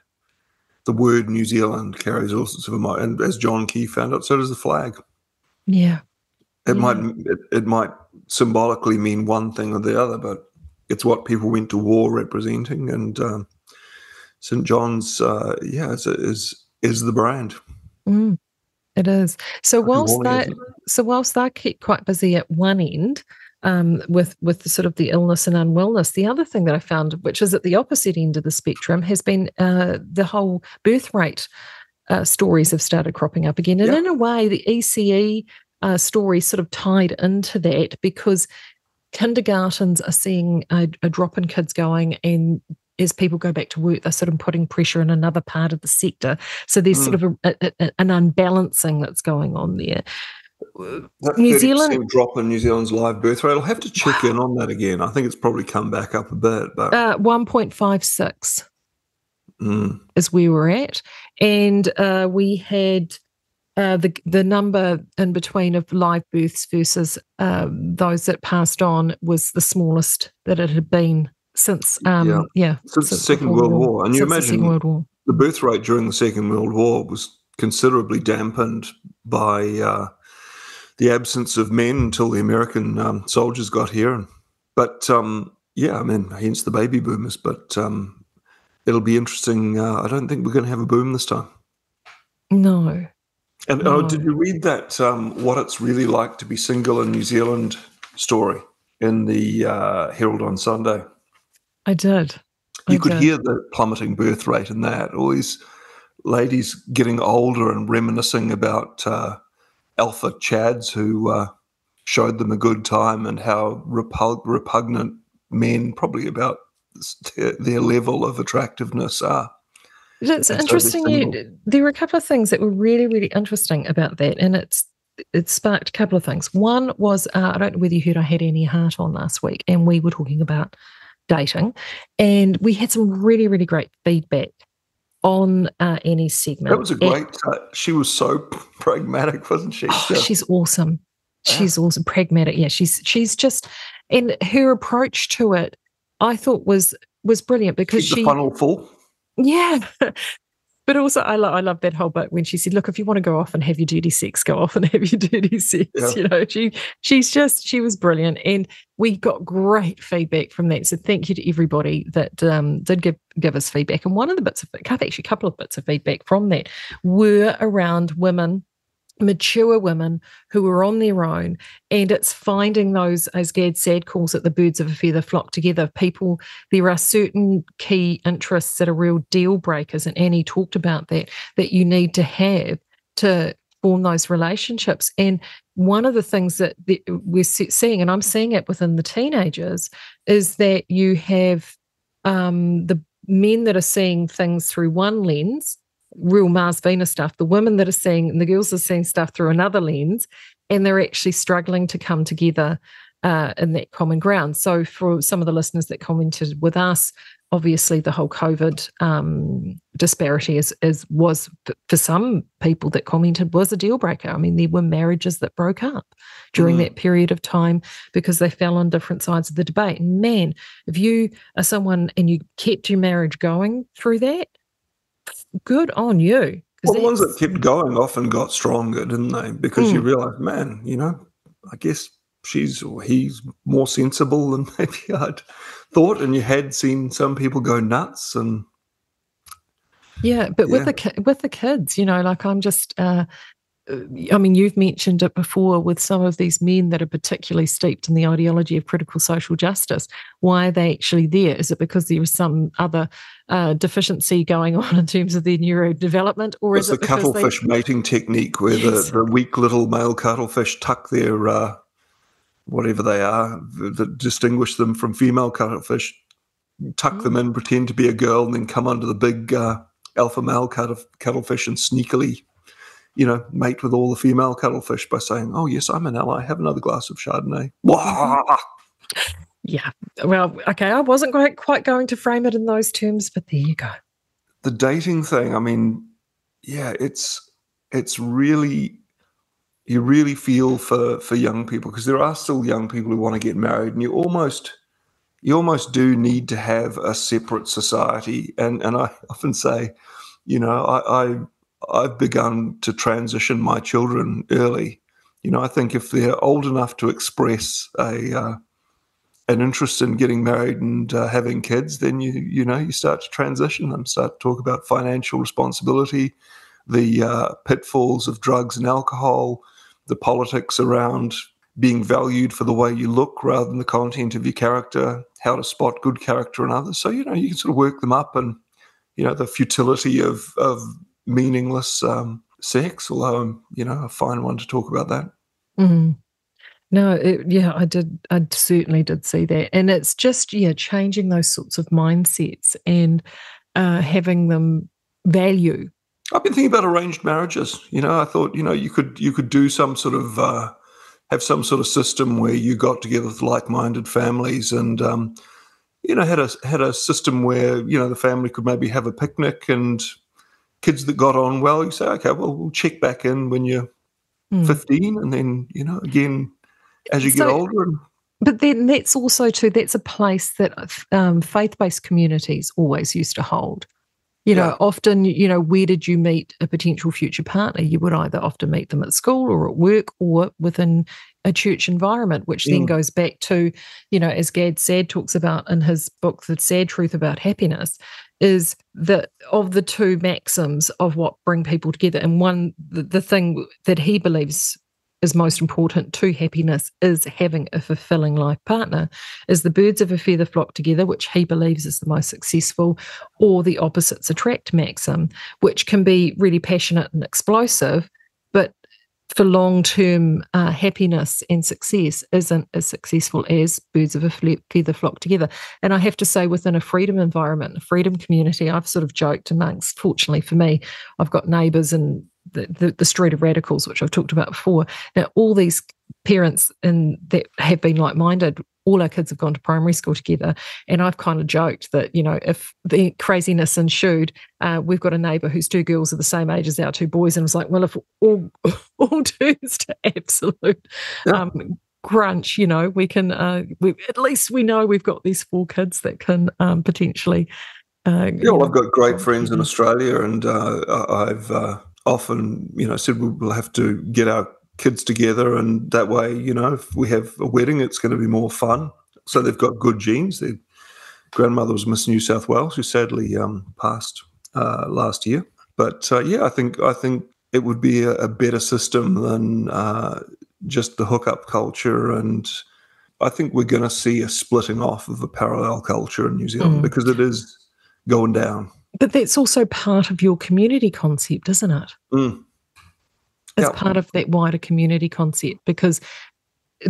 The word new zealand carries all sorts of emotion and as john key found out so does the flag. Yeah. It yeah. might it, it might symbolically mean one thing or the other but it's what people went to war representing and um, St John's, uh, yeah, is, is is the brand. Mm, it is. So whilst that, so whilst they keep quite busy at one end, um, with with the sort of the illness and unwellness. The other thing that I found, which is at the opposite end of the spectrum, has been uh, the whole birth rate uh, stories have started cropping up again. And in a way, the ECE uh, stories sort of tied into that because kindergartens are seeing a, a drop in kids going and as people go back to work, they're sort of putting pressure in another part of the sector. So there's mm. sort of a, a, an unbalancing that's going on there. That New Zealand drop in New Zealand's live birth rate. I'll have to check in on that again. I think it's probably come back up a bit, but uh, one point five six mm. is where we're at, and uh, we had uh, the the number in between of live births versus um, those that passed on was the smallest that it had been since um, yeah, yeah since, since, the Second World War. War. And you imagine the, World War. the birth rate during the Second World War was considerably dampened by uh, the absence of men until the American um, soldiers got here. And, but um, yeah, I mean, hence the baby boomers. But um, it'll be interesting. Uh, I don't think we're going to have a boom this time. No, and oh, did you read that um, "What It's Really Like to Be Single in New Zealand" story in the uh, Herald on Sunday? I did. You I could did. hear the plummeting birth rate in that. All these ladies getting older and reminiscing about uh, alpha chads who uh, showed them a good time and how repug- repugnant men, probably about their, level of attractiveness, are. It's interesting. You, there were a couple of things that were really, really interesting about that, and it's it sparked a couple of things. One was uh, I don't know whether you heard I had any heart on last week, and we were talking about dating, and we had some really, really great feedback on uh, Annie's segment. That was a great. And, uh, she was so pragmatic, wasn't she? Oh, she's awesome. She's yeah. awesome, pragmatic. Yeah, she's she's just, and her approach to it, I thought was was brilliant because Keep she funnel full. Yeah. But also, I, lo- I love that whole bit when she said, "Look, if you want to go off and have your dirty sex, go off and have your dirty sex." Yeah. You know, she she's just she was brilliant, and we got great feedback from that. So thank you to everybody that um, did give give us feedback. And one of the bits of actually a couple of bits of feedback from that were around women mature women who are on their own and it's finding those as Gad Saad calls it the birds of a feather flock together. People there are certain key interests that are real deal breakers and annie talked about that that you need to have to form those relationships. And one of the things that we're seeing and i'm seeing it within the teenagers is that you have um, the men that are seeing things through one lens real Mars Venus stuff, the women that are seeing and the girls are seeing stuff through another lens, and they're actually struggling to come together uh, in that common ground. So, for some of the listeners that commented with us, obviously the whole COVID um, disparity is, is was for some people that commented was a deal breaker. I mean, there were marriages that broke up during mm. that period of time because they fell on different sides of the debate. And man, if you are someone and you kept your marriage going through that, good on you. Well, the ones that kept going often got stronger, didn't they? Because mm. you realize, man, you know, I guess she's or he's more sensible than maybe I'd thought, and you had seen some people go nuts and. Yeah, but yeah. with the with the kids, you know, like I'm just uh, I mean, you've mentioned it before with some of these men that are particularly steeped in the ideology of critical social justice. Why are they actually there? Is it because there is some other uh, deficiency going on in terms of their neurodevelopment, or it's is it the cuttlefish they... mating technique where yes. the, the weak little male cuttlefish tuck their uh, whatever they are that distinguish them from female cuttlefish, tuck mm. them in, pretend to be a girl, and then come under the big uh, alpha male cuttlefish and sneakily you know, mate with all the female cuttlefish by saying, "Oh yes, I'm an ally. Have another glass of Chardonnay." Yeah. Well, okay. I wasn't quite quite going to frame it in those terms, but there you go. The dating thing. I mean, yeah, it's it's really you really feel for for young people because there are still young people who want to get married, and you almost you almost do need to have a separate society. And and I often say, you know, I, I I've begun to transition my children early. You know, I think if they're old enough to express a uh, an interest in getting married and uh, having kids, then you you know you start to transition them, start to talk about financial responsibility, the uh, pitfalls of drugs and alcohol, the politics around being valued for the way you look rather than the content of your character, how to spot good character in others. So you know you can sort of work them up, and you know the futility of of meaningless um, sex, although I'm, you know, a fine one to talk about that. Mm. No, it, yeah, I did. I certainly did see that, and it's just yeah, changing those sorts of mindsets and uh, having them value. I've been thinking about arranged marriages. You know, I thought you know you could you could do some sort of uh, have some sort of system where you got together with like-minded families and um, you know had a had a system where you know the family could maybe have a picnic and kids that got on well, you say, okay, well we'll check back in when you're mm. 15, and then you know again as you so, get older. But then that's also too that's a place that um, faith-based communities always used to hold. You know, yeah. often, you know, where did you meet a potential future partner? You would either often meet them at school or at work or within a church environment, which then goes back to, you know, as Gad Saad talks about in his book, The Saad Truth About Happiness, is that of the two maxims of what bring people together. And one, the, the thing that he believes is most important to happiness is having a fulfilling life partner is the birds of a feather flock together which he believes is the most successful or the opposites attract maxim which can be really passionate and explosive for long-term uh, happiness and success isn't as successful as birds of a feather flock together. And i have to say within a freedom environment a freedom community i've sort of joked amongst fortunately for me i've got neighbours and the, the, the street of radicals, which I've talked about before. Now, all these parents and that have been like-minded all our kids have gone to primary school together. And i've kind of joked that you know if the craziness ensued uh, we've got a neighbour whose two girls are the same age as our two boys. And it's like well if all all turns to absolute um, crunch you know we can uh, we, at least we know we've got these four kids that can um, potentially uh, yeah well, i've got great friends in australia and uh, i've uh, often, you know, said we'll have to get our kids together, and that way, you know, if we have a wedding, it's going to be more fun. So they've got good genes. Their grandmother was Miss New South Wales, who sadly um, passed uh, last year. But uh, yeah, I think I think it would be a, a better system than uh, just the hookup culture, and I think we're going to see a splitting off of a parallel culture in New Zealand mm. because it is going down. But that's also part of your community concept, isn't it? Mm. It's yep. part of that wider community concept because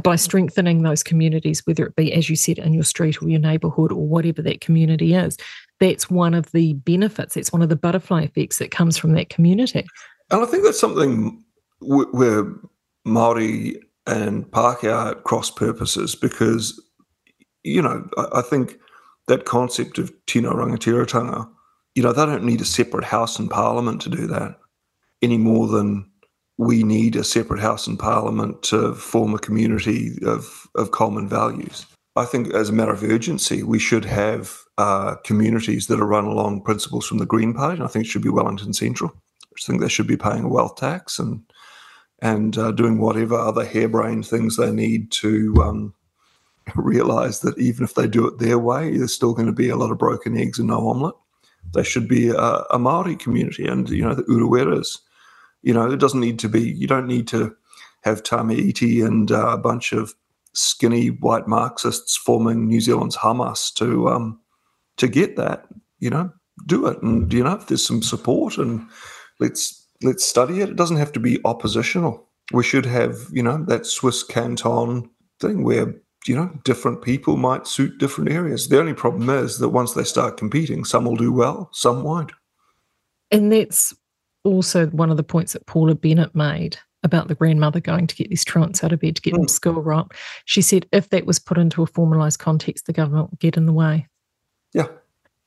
by strengthening those communities, whether it be, as you said, in your street or your neighbourhood or whatever that community is, that's one of the benefits. That's one of the butterfly effects that comes from that community. And I think that's something where Maori and Pākehā are at cross purposes because, you know, I think that concept of tino rangatiratanga you know, they don't need a separate house in parliament to do that any more than we need a separate house in parliament to form a community of, of common values. I think, as a matter of urgency, we should have uh, communities that are run along principles from the Green Party. And I think it should be Wellington Central. I think they should be paying a wealth tax and and uh, doing whatever other harebrained things they need to um, realize that even if they do it their way, there's still going to be a lot of broken eggs and no omelette. They should be a, a Maori community, and you know the Ureweras. You know, it doesn't need to be. You don't need to have Tame Iti and uh, a bunch of skinny white Marxists forming New Zealand's Hamas to um, to get that. You know, do it, and you know, if there's some support, and let's let's study it. It doesn't have to be oppositional. We should have, you know, that Swiss canton thing where you know, different people might suit different areas. The only problem is that once they start competing, some will do well, some won't. And that's also one of the points that Paula Bennett made about the grandmother going to get these truants out of bed to get mm. them school right. She said if that was put into a formalised context, the government would get in the way. Yeah.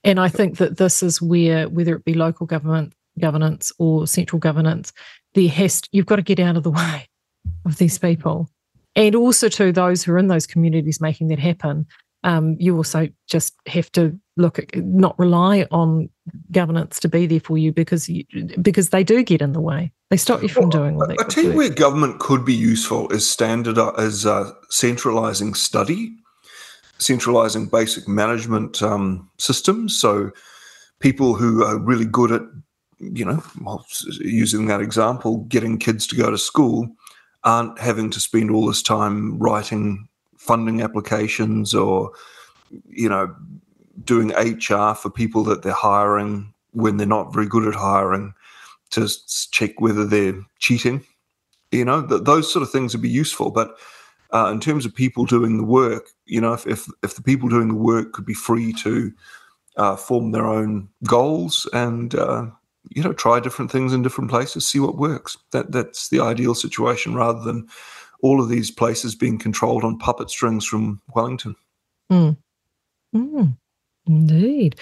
And I think that this is where, whether it be local government governance or central governance, there has to, you've got to get out of the way of these people and also to those who are in those communities making that happen um, you also just have to look at not rely on governance to be there for you because you, because they do get in the way. They stop you from well, doing what they. Do. I tell you where government could be useful is standard as uh, centralising study, centralising basic management um, systems. So people who are really good at, you know, well, using that example, getting kids to go to school aren't having to spend all this time writing funding applications or you know doing HR for people that they're hiring when they're not very good at hiring to check whether they're cheating You know, th- those sort of things would be useful. But uh, in terms of people doing the work, you know, if, if, if the people doing the work could be free to uh, form their own goals and uh, you know try different things in different places, see what works. That that's the ideal situation, rather than all of these places being controlled on puppet strings from Wellington. Mm. Mm. Indeed.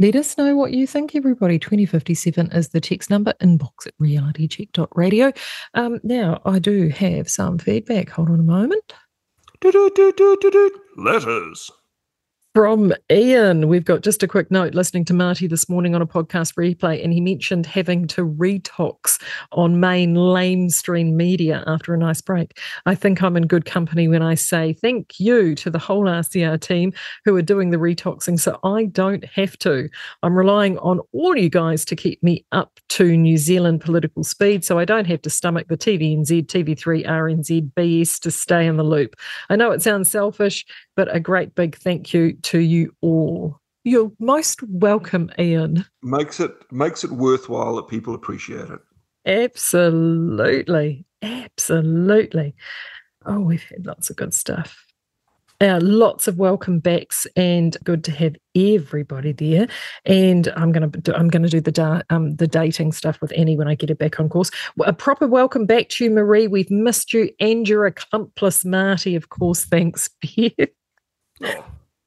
Let us know what you think, everybody. 2057 is the text number, inbox at realitycheck.radio. Um, now, I do have some feedback. Hold on a moment. Letters from Ian. We've got just a quick note listening to Marty this morning on a podcast replay, and he mentioned having to retox on main lamestream media after a nice break. I think I'm in good company when I say thank you to the whole RCR team who are doing the retoxing so I don't have to. I'm relying on all you guys to keep me up to New Zealand political speed so I don't have to stomach the TVNZ, TV3, RNZ, BS to stay in the loop. I know it sounds selfish, but a great big thank you to you all. You're most welcome, Ian. Makes it makes it worthwhile that people appreciate it. Absolutely. Absolutely. Oh, we've had lots of good stuff. Uh, lots of welcome backs and good to have everybody there. And I'm gonna do, I'm gonna do the da- um, the dating stuff with Annie when I get it back on course. A proper welcome back to you, Maree. We've missed you and your accomplice, Marty. Of course, thanks, Pierre.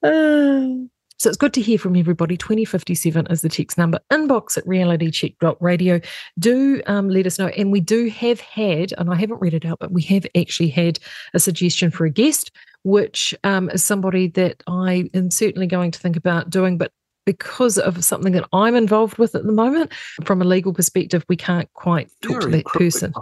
So it's good to hear from everybody. 2057 is the text number. Inbox at realitycheck.radio. Do um, let us know. And we do have had, and I haven't read it out, but we have actually had a suggestion for a guest, which um, is somebody that I am certainly going to think about doing, but because of something that I'm involved with at the moment, from a legal perspective, we can't quite talk very to that person.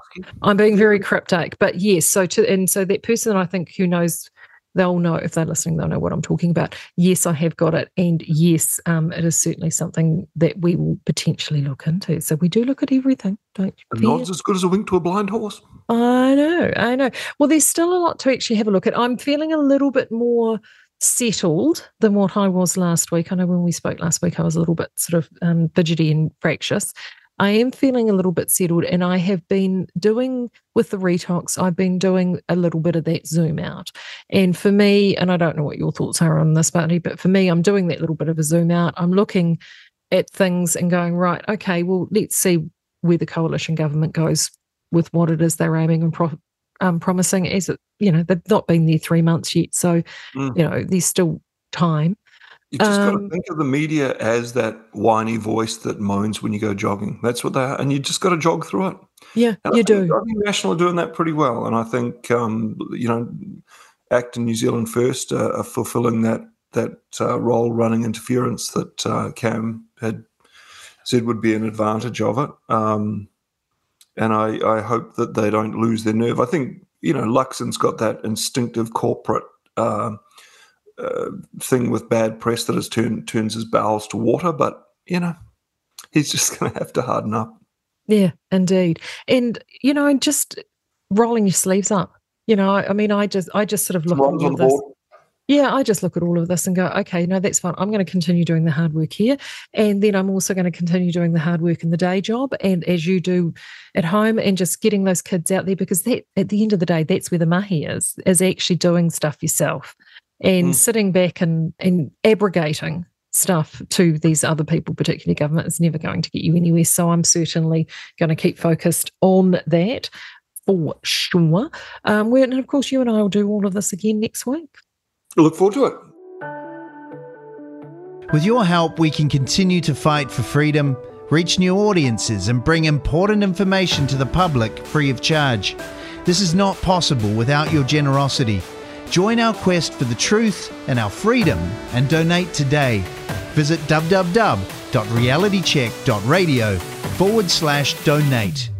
I'm being very cryptic, but yes. So to and so that person, I think, who knows they'll know if they're listening, they'll know what I'm talking about. Yes, I have got it. And yes, um, it is certainly something that we will potentially look into. So we do look at everything, don't you? Nod's as good as a wink to a blind horse. I know, I know. Well, there's still a lot to actually have a look at. I'm feeling a little bit more settled than what I was last week. I know when we spoke last week, I was a little bit sort of um, fidgety and fractious. I am feeling a little bit settled, and I have been doing with the retox, I've been doing a little bit of that zoom out. And for me, and I don't know what your thoughts are on this, Barney, but for me, I'm doing that little bit of a zoom out. I'm looking at things and going, right, okay, well, let's see where the coalition government goes with what it is they're aiming and pro- um, promising. As it, you know, they've not been there three months yet, so mm. you know, there's still time. You just um, got to think of the media as that whiny voice that moans when you go jogging. That's what they are, and you just got to jog through it. Yeah, and you do. I think National are doing that pretty well, and I think um, you know, ACT and New Zealand First uh, are fulfilling that that uh, role, running interference that uh, Cam had said would be an advantage of it. Um, and I, I hope that they don't lose their nerve. I think you know Luxon's got that instinctive corporate. Uh, thing with bad press that has turned turns his bowels to water, but you know, he's just going to have to harden up. Yeah, indeed, and you know, and just rolling your sleeves up. You know, I, I mean, I just, I just sort of look at all of this. Yeah, I just look at all of this and go, okay, no, that's fine. I'm going to continue doing the hard work here. And then I'm also going to continue doing the hard work in the day job. And as you do at home and just getting those kids out there, because that at the end of the day, that's where the mahi is, is actually doing stuff yourself and mm. sitting back and, and abrogating stuff to these other people, particularly government, is never going to get you anywhere. So I'm certainly going to keep focused on that for sure. Um, and of course, you and I will do all of this again next week. Look forward to it. With your help, we can continue to fight for freedom, reach new audiences, and bring important information to the public free of charge. This is not possible without your generosity. Join our quest for the truth and our freedom and donate today. Visit www.realitycheck.radio forward slash donate.